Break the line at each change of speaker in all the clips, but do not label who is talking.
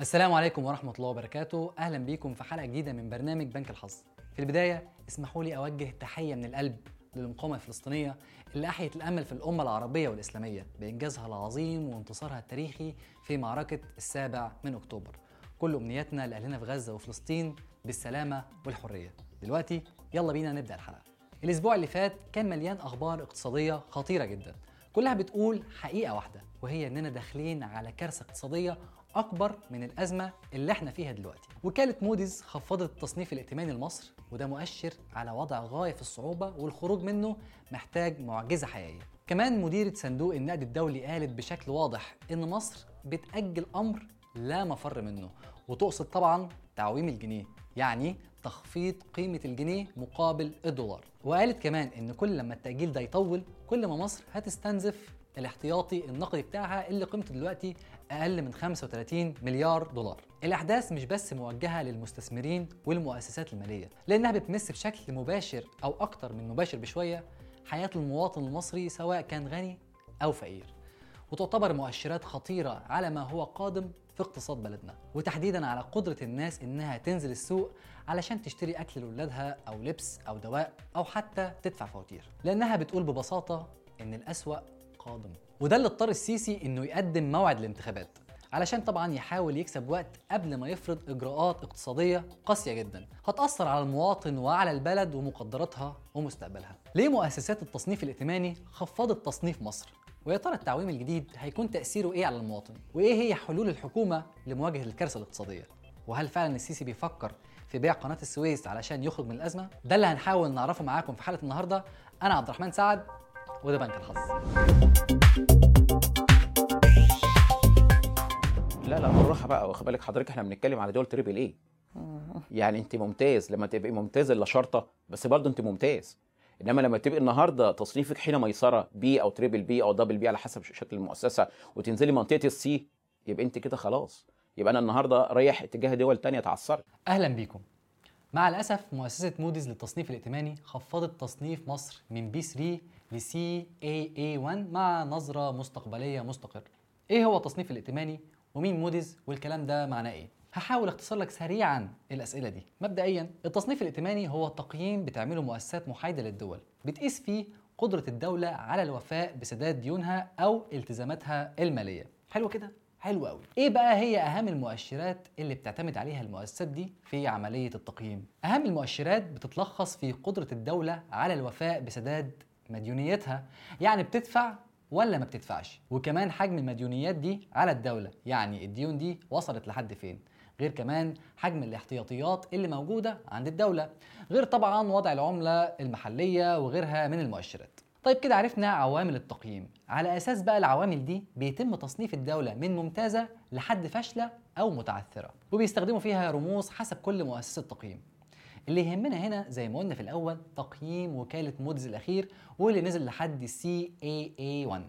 السلام عليكم ورحمة الله وبركاته. أهلا بيكم في حلقة جديدة من برنامج بنك الحظ. في البداية اسمحوا لي أوجه تحية من القلب للمقاومة الفلسطينية اللي أحيت الأمل في الأمة العربية والإسلامية بإنجازها العظيم وانتصارها التاريخي في معركة السابع من أكتوبر. كل أمنياتنا لأهلنا في غزة وفلسطين بالسلامة والحرية. دلوقتي يلا بينا نبدأ الحلقة. الأسبوع اللي فات كان مليان أخبار اقتصادية خطيرة جدا. كلها بتقول حقيقة واحدة وهي إننا داخلين على كارثة اقتصادية أكبر من الأزمة اللي إحنا فيها دلوقتي. وكالة موديز خفضت التصنيف الائتماني لمصر وده مؤشر على وضع غاية في الصعوبة والخروج منه محتاج معجزة حقيقية. كمان مديرة صندوق النقد الدولي قالت بشكل واضح إن مصر بتأجل أمر لا مفر منه وتقصد طبعا تعويم الجنيه يعني تخفيض قيمة الجنيه مقابل الدولار وقالت كمان إن كل لما التأجيل ده يطول كل ما مصر هتستنزف الاحتياطي النقدي بتاعها اللي قيمته دلوقتي أقل من 35 مليار دولار. الأحداث مش بس موجهة للمستثمرين والمؤسسات المالية، لأنها بتمس بشكل مباشر أو أكتر من مباشر بشوية حياة المواطن المصري سواء كان غني أو فقير. وتعتبر مؤشرات خطيرة على ما هو قادم في اقتصاد بلدنا، وتحديدا على قدرة الناس إنها تنزل السوق علشان تشتري أكل لاولادها أو لبس أو دواء أو حتى تدفع فواتير، لأنها بتقول ببساطة إن الأسوأ قادم. وده اللي اضطر السيسي إنه يقدم موعد الانتخابات علشان طبعا يحاول يكسب وقت قبل ما يفرض إجراءات اقتصادية قاسية جدا. هتأثر على المواطن وعلى البلد ومقدراتها ومستقبلها. ليه مؤسسات التصنيف الائتماني خفضت تصنيف مصر؟ ويا ترى التعويم الجديد هيكون تأثيره إيه على المواطن؟ وإيه هي حلول الحكومة لمواجهة الكارثة الاقتصادية؟ وهل فعلا السيسي بيفكر في بيع قناة السويس علشان يخرج من الأزمة؟ ده اللي هنحاول نعرفه معاكم في حلقة النهارده. أنا عبد الرحمن سعد وده بنك الحظ.
لا لا بالراحة بقى. واخد بالك حضرتك إحنا بنتكلم على دول triple A؟ يعني أنت ممتاز لما تبقي ممتاز إلا شرطة بس برضه أنت ممتاز. إنما لما تبقي النهارده تصنيفك حين ميسره B أو triple B أو double B على حسب شكل المؤسسة وتنزلي منطقة ال C يبقى أنت كده خلاص. يبقى أنا النهارده رايح اتجاه دول تانية اتعثرت.
أهلا بيكم. مع الأسف مؤسسة موديز للتصنيف الائتماني خفضت تصنيف مصر من B 3 ل C A A 1 مع نظرة مستقبلية مستقرة. إيه هو التصنيف الائتماني ومين موديز والكلام ده معناه إيه؟ هحاول اختصر لك سريعا الأسئلة دي. مبدئيا التصنيف الائتماني هو تقييم بتعمله مؤسسات محايدة للدول. بتقيس فيه قدرة الدولة على الوفاء بسداد ديونها أو التزاماتها المالية. حلو كده؟ حلو قوي إيه بقى هي أهم المؤشرات اللي بتعتمد عليها المؤسسات دي في عملية التقييم؟ أهم المؤشرات بتتلخص في قدرة الدولة على الوفاء بسداد مديونيتها. يعني بتدفع ولا ما بتدفعش؟ وكمان حجم المديونيات دي على الدولة. يعني الديون دي وصلت لحد فين؟ غير كمان حجم الاحتياطيات اللي موجودة عند الدولة غير طبعا وضع العملة المحلية وغيرها من المؤشرات. طيب كده عرفنا عوامل التقييم. على أساس بقى العوامل دي بيتم تصنيف الدولة من ممتازة لحد فاشلة أو متعثرة وبيستخدموا فيها رموز حسب كل مؤسسة تقييم. اللي يهمنا هنا زي ما قلنا في الأول تقييم وكالة موديز الأخير واللي نزل لحد C A A 1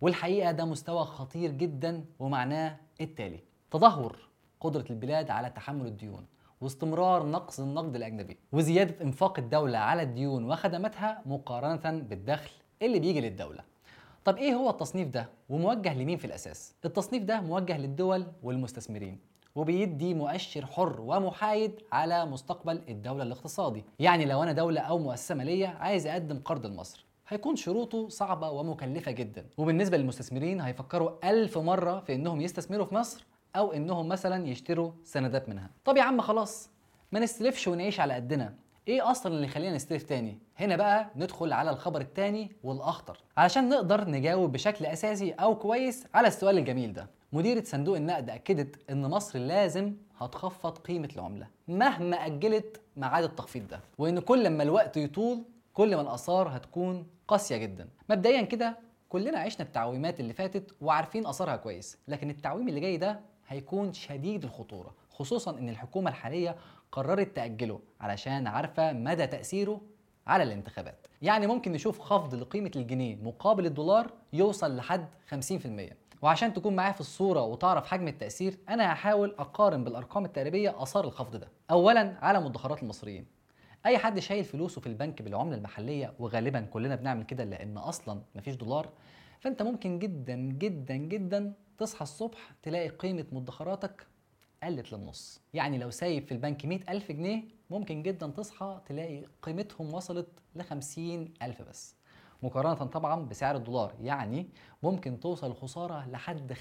والحقيقة ده مستوى خطير جدا ومعناه التالي تدهور. قدرة البلاد على تحمل الديون واستمرار نقص النقد الأجنبي وزيادة إنفاق الدولة على الديون وخدماتها مقارنة بالدخل اللي بيجي للدولة. طب إيه هو التصنيف ده؟ وموجه لمين في الأساس؟ التصنيف ده موجه للدول والمستثمرين وبيدي مؤشر حر ومحايد على مستقبل الدولة الاقتصادي. يعني لو أنا دولة أو مؤسسة مالية عايز أقدم قرض لمصر هيكون شروطه صعبة ومكلفة جدا. وبالنسبة للمستثمرين هيفكروا ألف مرة في إنهم يستثمروا في مصر أو إنهم مثلا يشتروا سندات منها. طب يا عم خلاص ما نستلفش ونعيش على قدنا. إيه أصلا اللي يخلينا نستلف تاني؟ هنا بقى ندخل على الخبر التاني والأخطر. علشان نقدر نجاوب بشكل أساسي أو كويس على السؤال الجميل ده. مديرة صندوق النقد أكدت إن مصر لازم هتخفض قيمة العملة مهما أجلت ميعاد التخفيض ده وإن كل ما الوقت يطول كل ما الآثار هتكون قاسية جدا. مبدئيا كده كلنا عشنا التعويمات اللي فاتت وعارفين أثرها كويس لكن التعويم اللي جاي ده هيكون شديد الخطورة خصوصا إن الحكومة الحالية قررت تأجله علشان عارفة مدى تأثيره على الانتخابات. يعني ممكن نشوف خفض لقيمة الجنيه مقابل الدولار يوصل لحد 50% وعشان تكون معايا في الصورة وتعرف حجم التأثير أنا هحاول أقارن بالأرقام التقريبية آثار الخفض ده. أولا على مدخرات المصريين. أي حد شايل فلوسه في البنك بالعملة المحلية وغالبا كلنا بنعمل كده لأن أصلا مفيش دولار فانت ممكن جدا جدا جدا تصحى الصبح تلاقي قيمة مدخراتك قلت للنص. يعني لو سايب في البنك 100 ألف جنيه ممكن جدا تصحى تلاقي قيمتهم وصلت ل 50 ألف بس. مقارنة طبعا بسعر الدولار يعني ممكن توصل الخسارة لحد 50%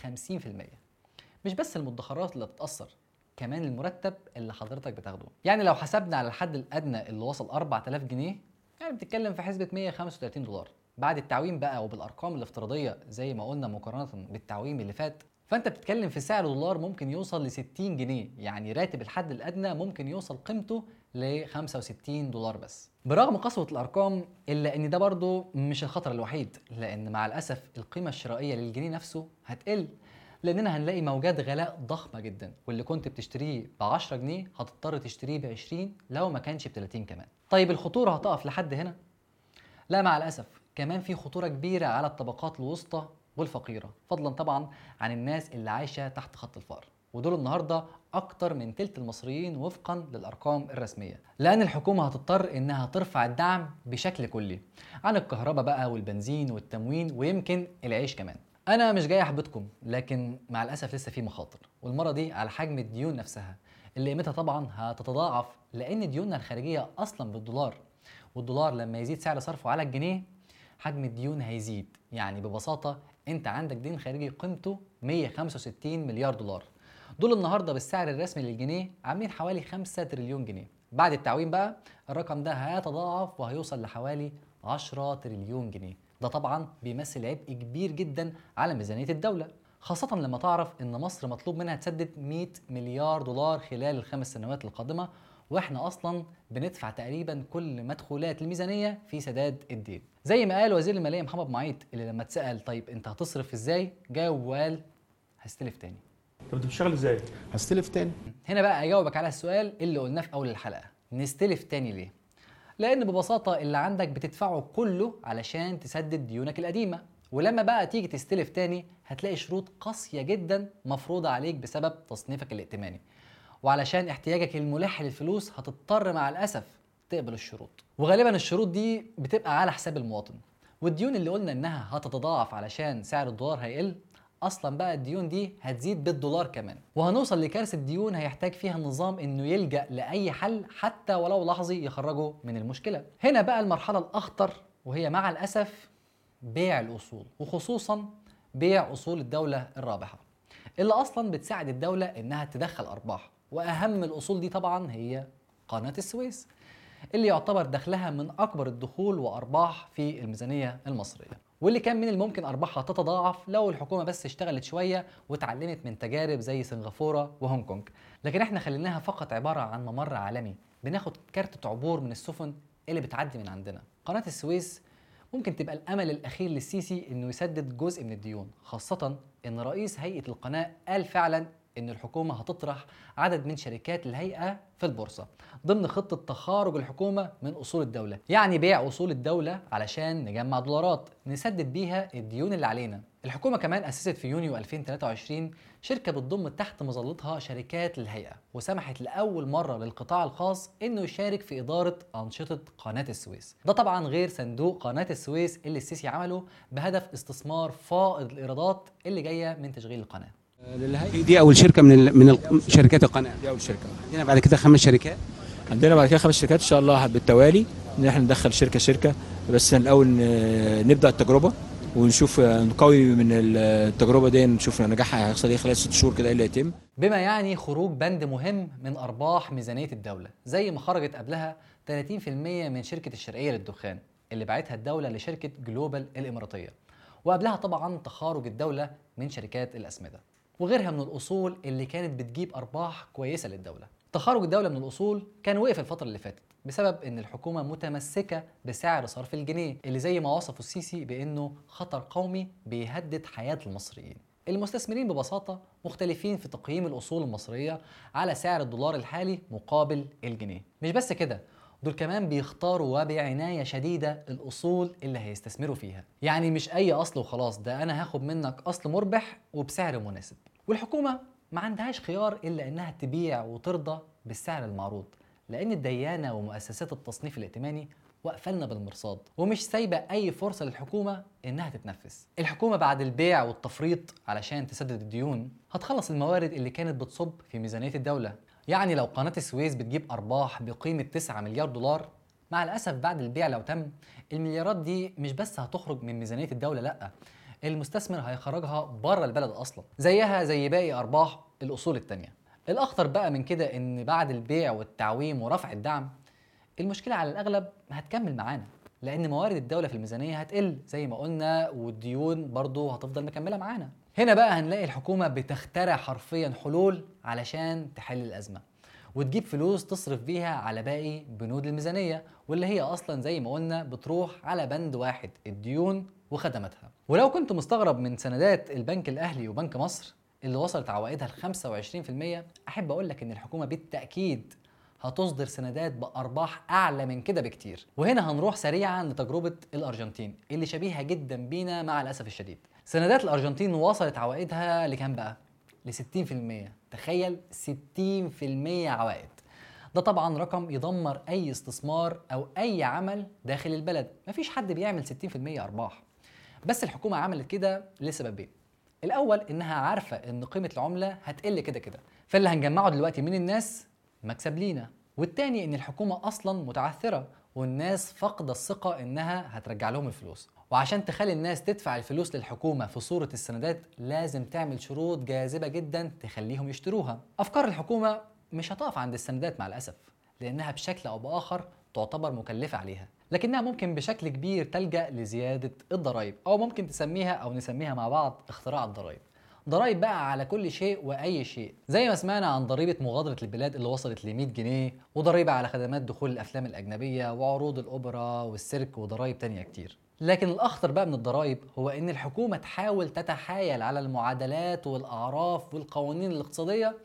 مش بس المدخرات اللي تتأثر كمان المرتب اللي حضرتك بتاخده. يعني لو حسبنا على الحد الأدنى اللي وصل 4000 جنيه يعني بتتكلم في حسبة 135 دولار. بعد التعويم بقى وبالأرقام الافتراضية زي ما قلنا مقارنة بالتعويم اللي فات فأنت بتتكلم في سعر دولار ممكن يوصل ل 60 جنيه يعني راتب الحد الأدنى ممكن يوصل قيمته ل 65 دولار بس. برغم قسوة الأرقام إلا إن ده برضه مش الخطر الوحيد لأن مع الأسف القيمة الشرائية للجنيه نفسه هتقل لأننا هنلاقي موجات غلاء ضخمة جدا واللي كنت بتشتريه ب 10 جنيه هتضطر تشتريه ب 20 لو ما كانش ب 30 كمان. طيب الخطورة هتقف لحد هنا؟ لا مع الأسف. كمان في خطورة كبيرة على الطبقات الوسطى والفقيرة فضلا طبعا عن الناس اللي عايشة تحت خط الفقر ودول النهارده أكتر من تلت المصريين وفقا للأرقام الرسمية. لأن الحكومة هتضطر إنها ترفع الدعم بشكل كلي عن الكهرباء بقى والبنزين والتموين ويمكن العيش كمان. أنا مش جاي أحبطكم لكن مع الأسف لسه في مخاطر. والمرة دي على حجم الديون نفسها اللي قيمتها طبعا هتتضاعف لأن ديوننا الخارجية أصلا بالدولار. والدولار لما يزيد سعر صرفه على الجنيه حجم الديون هيزيد. يعني ببساطة أنت عندك دين خارجي قيمته 165 مليار دولار. دول النهاردة بالسعر الرسمي للجنيه عاملين حوالي 5 تريليون جنيه. بعد التعويم بقى الرقم ده هيتضاعف وهيوصل لحوالي 10 تريليون جنيه. ده طبعا بيمثل عبء كبير جدا على ميزانية الدولة. خاصة لما تعرف إن مصر مطلوب منها تسدد 100 مليار دولار خلال الخمس سنوات القادمة وإحنا أصلا بندفع تقريبا كل مدخولات الميزانية في سداد الدين. زي ما قال وزير المالية محمد معيط اللي لما اتسال طيب أنت هتصرف إزاي؟ جاوب وقال هستلف تاني.
طب أنت بتشتغل إزاي؟
هستلف تاني.
هنا بقى اجاوبك على السؤال اللي قلناه في أول الحلقة. نستلف تاني ليه؟ لأن ببساطة اللي عندك بتدفعه كله علشان تسدد ديونك القديمة. ولما بقى تيجي تستلف تاني هتلاقي شروط قاسية جدا مفروضة عليك بسبب تصنيفك الائتماني. وعلشان احتياجك الملح للفلوس هتضطر مع الأسف تقبل الشروط. وغالبا الشروط دي بتبقى على حساب المواطن. والديون اللي قلنا إنها هتتضاعف علشان سعر الدولار هيقل أصلا بقى الديون دي هتزيد بالدولار كمان. وهنوصل لكارثة ديون هيحتاج فيها النظام إنه يلجأ لأي حل حتى ولو لحظي يخرجه من المشكلة. هنا بقى المرحلة الأخطر وهي مع الأسف بيع الأصول وخصوصا بيع أصول الدولة الرابحة اللي أصلا بتساعد الدولة إنها تدخل أرباح. وأهم الأصول دي طبعا هي قناة السويس اللي يعتبر دخلها من أكبر الدخول وأرباح في الميزانية المصرية. واللي كان من الممكن أرباحها تتضاعف لو الحكومة بس اشتغلت شوية واتعلمت من تجارب زي سنغافورة وهونج كونج. لكن إحنا خليناها فقط عبارة عن ممر عالمي بناخد كارتة عبور من السفن اللي بتعدي من عندنا. قناة السويس ممكن تبقى الأمل الأخير للسيسي إنه يسدد جزء من الديون خاصة إن رئيس هيئة القناة قال فعلا إن الحكومة هتطرح عدد من شركات الهيئة في البورصة ضمن خطة تخارج الحكومة من أصول الدولة يعني بيع أصول الدولة علشان نجمع دولارات نسدد بيها الديون اللي علينا. الحكومة كمان أسست في يونيو 2023 شركة بتضم تحت مظلتها شركات للهيئة وسمحت لأول مرة للقطاع الخاص إنه يشارك في إدارة أنشطة قناة السويس. ده طبعا غير صندوق قناة السويس اللي السيسي عمله بهدف استثمار فائض الإيرادات اللي جاية من تشغيل القناة.
دي, دي أول شركة من. من. شركات القناة.
دي أول شركة.
عندنا بعد كده خمس شركات.
عندنا بعد كده خمس شركات إن شاء الله بالتوالي إن إحنا ندخل شركة شركة. بس الأول نبدأ التجربة ونشوف نقوي من التجربة دي نشوف نجاحها هيحصل إيه خلال ست شهور كده إيه اللي هيتم.
بما يعني خروج بند مهم من أرباح ميزانية الدولة زي ما خرجت قبلها 30% من شركة الشرقية للدخان اللي باعتها الدولة لشركة جلوبال الإماراتية. وقبلها طبعا تخارج الدولة من شركات الأسمدة. وغيرها من الأصول اللي كانت بتجيب أرباح كويسة للدولة. تخارج الدولة من الأصول كان وقف الفترة اللي فاتت بسبب إن الحكومة متمسكة بسعر صرف الجنيه اللي زي ما وصفه السيسي بإنه خطر قومي بيهدد حياة المصريين. المستثمرين ببساطة مختلفين في تقييم الأصول المصرية على سعر الدولار الحالي مقابل الجنيه. مش بس كده دول كمان بيختاروا وبعناية شديدة الأصول اللي هيستثمروا فيها. يعني مش أي أصل وخلاص ده أنا هاخد منك أصل مربح وبسعر مناسب. والحكومة ما عندهاش خيار إلا إنها تبيع وترضى بالسعر المعروض لأن الديانة ومؤسسات التصنيف الائتماني وقفلنا بالمرصاد ومش سايبة أي فرصة للحكومة إنها تتنفس. الحكومة بعد البيع والتفريط علشان تسدد الديون هتخلص الموارد اللي كانت بتصب في ميزانية الدولة. يعني لو قناة السويس بتجيب أرباح بقيمة 9 مليار دولار مع الأسف بعد البيع لو تم المليارات دي مش بس هتخرج من ميزانية الدولة لأ المستثمر هيخرجها بره البلد أصلا زيها زي باقي أرباح الأصول التانية. الأخطر بقى من كده إن بعد البيع والتعويم ورفع الدعم المشكلة على الأغلب هتكمل معانا لأن موارد الدولة في الميزانية هتقل زي ما قلنا والديون برضو هتفضل مكملة معانا. هنا بقى هنلاقي الحكومة بتخترع حرفيا حلول علشان تحل الأزمة وتجيب فلوس تصرف بيها على باقي بنود الميزانية واللي هي أصلا زي ما قلنا بتروح على بند واحد الديون وخدماتها ولو كنت مستغرب من سندات البنك الأهلي وبنك مصر اللي وصلت عوائدها ل 25% أحب أقول لك إن الحكومة بالتأكيد هتصدر سندات بأرباح أعلى من كده بكتير. وهنا هنروح سريعا لتجربة الأرجنتين اللي شبيهة جدا بينا مع الأسف الشديد. سندات الأرجنتين وصلت عوائدها لكام بقى؟ ل 60% تخيل 60% عوائد. ده طبعا رقم يدمر أي استثمار أو أي عمل داخل البلد. مفيش حد بيعمل 60% أرباح. بس الحكومة عملت كده لسببين. الأول إنها عارفة إن قيمة العملة هتقل كده كده فاللي هنجمعه دلوقتي من الناس مكسب لينا والتاني إن الحكومة أصلا متعثرة والناس فاقدة الثقة إنها هترجع لهم الفلوس. وعشان تخلي الناس تدفع الفلوس للحكومة في صورة السندات لازم تعمل شروط جاذبة جدا تخليهم يشتروها. أفكار الحكومة مش هتقف عند السندات مع الأسف لأنها بشكل أو بآخر تعتبر مكلفة عليها. لكنها ممكن بشكل كبير تلجأ لزيادة الضرائب أو ممكن تسميها أو نسميها مع بعض اختراع الضرائب ضرائب بقى على كل شيء وأي شيء. زي ما سمعنا عن ضريبة مغادرة البلاد اللي وصلت ل 100 جنيه وضريبة على خدمات دخول الأفلام الأجنبية وعروض الأوبرا والسيرك وضرائب تانية كتير. لكن الأخطر بقى من الضرائب هو إن الحكومة تحاول تتحايل على المعادلات والأعراف والقوانين الاقتصادية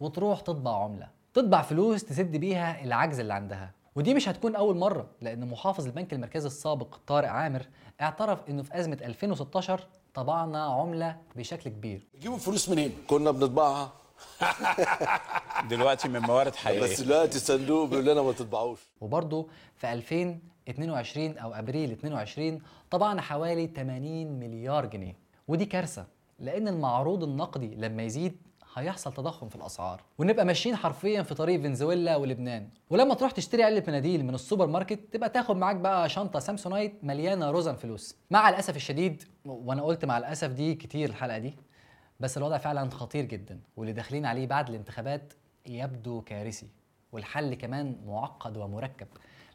وتروح تطبع عملة. تطبع فلوس تسد بيها العجز اللي عندها. ودي مش هتكون أول مرة لأن محافظ البنك المركزي السابق طارق عامر اعترف إنه في أزمة 2016 طبعنا عملة بشكل كبير.
بتجيبوا الفلوس منين؟
كنا بنطبعها.
دلوقتي من موارد حقيقية.
بس دلوقتي الصندوق بيقول لنا ما تطبعوش.
وبرضه في 2022 أو أبريل 22 طبعنا حوالي 80 مليار جنيه. ودي كارثة لأن المعروض النقدي لما يزيد هيحصل تضخم في الأسعار ونبقى ماشيين حرفيا في طريق فنزويلا ولبنان. ولما تروح تشتري علبة مناديل من السوبر ماركت تبقى تاخد معاك بقى شنطة Samsonite مليانة رزم فلوس. مع الأسف الشديد وأنا قلت مع الأسف دي كتير الحلقة دي بس الوضع فعلا خطير جدا واللي داخلين عليه بعد الانتخابات يبدو كارثي والحل كمان معقد ومركب.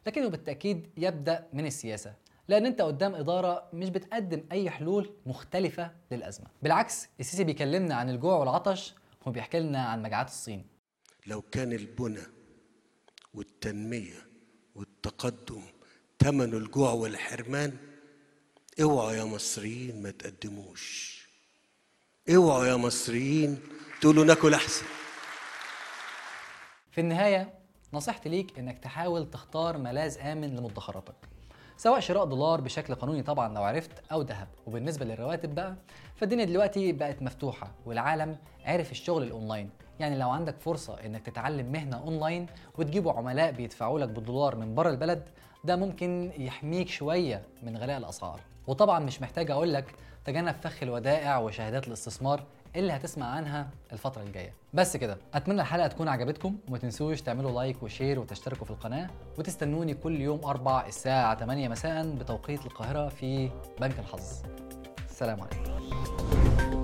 لكنه بالتأكيد يبدأ من السياسة لأن أنت قدام إدارة مش بتقدم أي حلول مختلفة للأزمة. بالعكس السيسي بيكلمنا عن الجوع والعطش وبيحكي لنا عن مجاعات الصين.
لو كان البنى والتنمية والتقدم ثمن الجوع والحرمان اوعوا يا مصريين ما تقدموش. اوعوا يا مصريين تقولوا ناكل أحسن.
في النهاية نصيحتي ليك إنك تحاول تختار ملاذ آمن لمدخراتك سواء شراء دولار بشكل قانوني طبعا لو عرفت أو ذهب. وبالنسبة للرواتب بقى فالدنيا دلوقتي بقت مفتوحة والعالم عرف الشغل الأونلاين. يعني لو عندك فرصة إنك تتعلم مهنة أونلاين وتجيبوا عملاء بيدفعوا لك بالدولار من بره البلد ده ممكن يحميك شوية من غلاء الأسعار. وطبعا مش محتاج أقول لك تجنب فخ الودائع وشهادات الاستثمار اللي هتسمع عنها الفترة الجاية. بس كده أتمنى الحلقة تكون عجبتكم وما تنسوش تعملوا like و share وتشتركوا في القناة وتستنوني كل يوم أربع الساعة 8 مساء بتوقيت القاهرة في بنك الحظ. السلام عليكم.